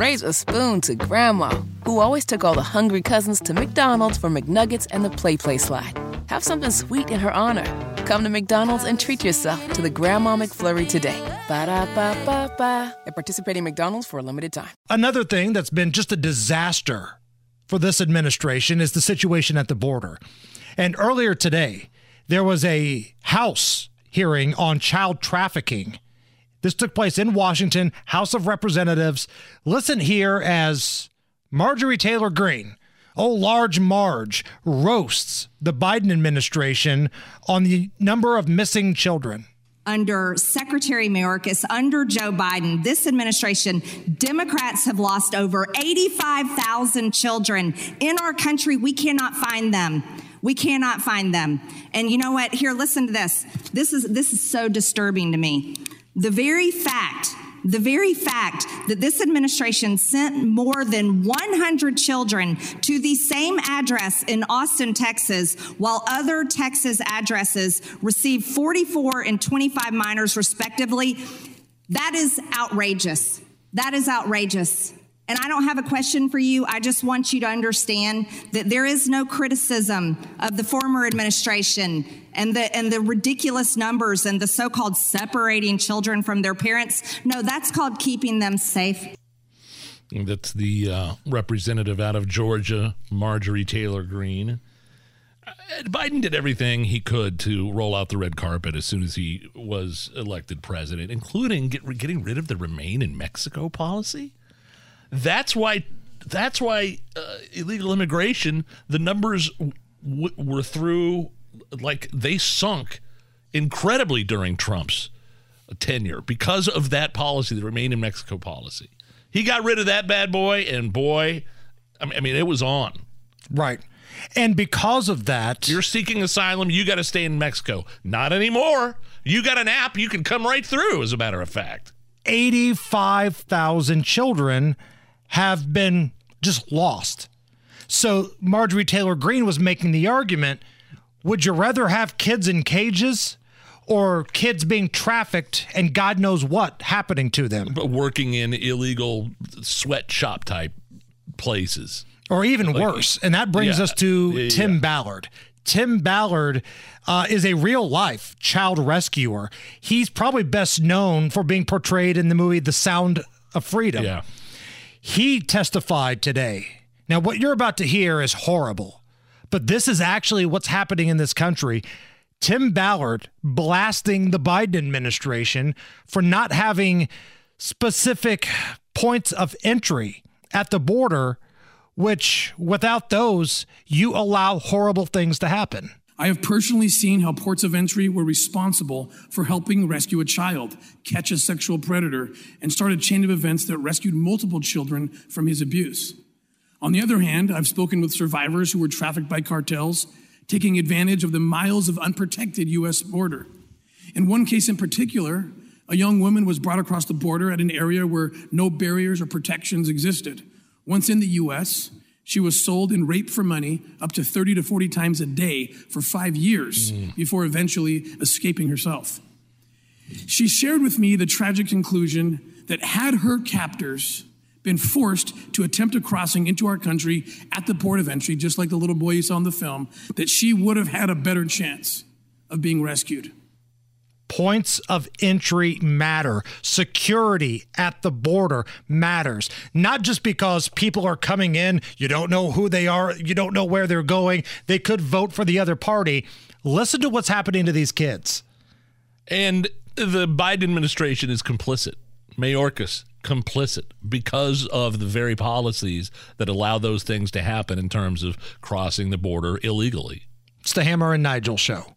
Raise a spoon to Grandma, who always took all the hungry cousins to McDonald's for McNuggets and the PlayPlace slide. Have something sweet in her honor. Come to McDonald's and treat yourself to the Grandma McFlurry today. Ba da ba ba ba. At participating McDonald's for a limited time. Another thing that's been just a disaster for this administration is the situation at the border. And earlier today, there was a House hearing on child trafficking. This took place in Washington, House of Representatives. Listen here as Marjorie Taylor Greene, oh, large Marge, roasts the Biden administration on the number of missing children under Secretary Mayorkas, under Joe Biden, this administration, Democrats have lost over 85,000 children in our country. We cannot find them. We cannot find them. And you know what? Here, listen to this. This is this is so disturbing to me. The very fact the very fact that this administration sent more than 100 children to the same address in Austin, Texas, while other Texas addresses received 44 and 25 minors respectively, that is outrageous. That is outrageous. And I don't have a question for you. I just want you to understand that there is no criticism of the former administration and the and the ridiculous numbers and the so-called separating children from their parents. No, that's called keeping them safe. That's the uh, representative out of Georgia, Marjorie Taylor Greene. Uh, Biden did everything he could to roll out the red carpet as soon as he was elected president, including get, getting rid of the remain in Mexico policy. That's why. That's why uh, illegal immigration. The numbers w- were through like they sunk incredibly during Trump's tenure because of that policy, the remain in Mexico policy. He got rid of that bad boy, and boy, I mean, it was on. Right. And because of that, you're seeking asylum, you got to stay in Mexico. Not anymore. You got an app, you can come right through, as a matter of fact. 85,000 children have been just lost. So Marjorie Taylor Greene was making the argument would you rather have kids in cages or kids being trafficked and God knows what happening to them? But working in illegal sweatshop type places. Or even like, worse. And that brings yeah, us to yeah, Tim. Ballard. Tim Ballard uh, is a real life child rescuer. He's probably best known for being portrayed in the movie The Sound of Freedom. Yeah. He testified today. Now, what you're about to hear is horrible, but this is actually what's happening in this country. Tim Ballard blasting the Biden administration for not having specific points of entry at the border, which without those, you allow horrible things to happen. I have personally seen how ports of entry were responsible for helping rescue a child, catch a sexual predator, and start a chain of events that rescued multiple children from his abuse. On the other hand, I've spoken with survivors who were trafficked by cartels, taking advantage of the miles of unprotected U.S. border. In one case in particular, a young woman was brought across the border at an area where no barriers or protections existed. Once in the U.S., she was sold and raped for money up to 30 to 40 times a day for five years mm. before eventually escaping herself. She shared with me the tragic conclusion that had her captors been forced to attempt a crossing into our country at the port of entry, just like the little boy you saw in the film, that she would have had a better chance of being rescued. Points of entry matter. Security at the border matters. Not just because people are coming in, you don't know who they are, you don't know where they're going, they could vote for the other party. Listen to what's happening to these kids. And the Biden administration is complicit. Mayorkas, complicit because of the very policies that allow those things to happen in terms of crossing the border illegally. It's the Hammer and Nigel show.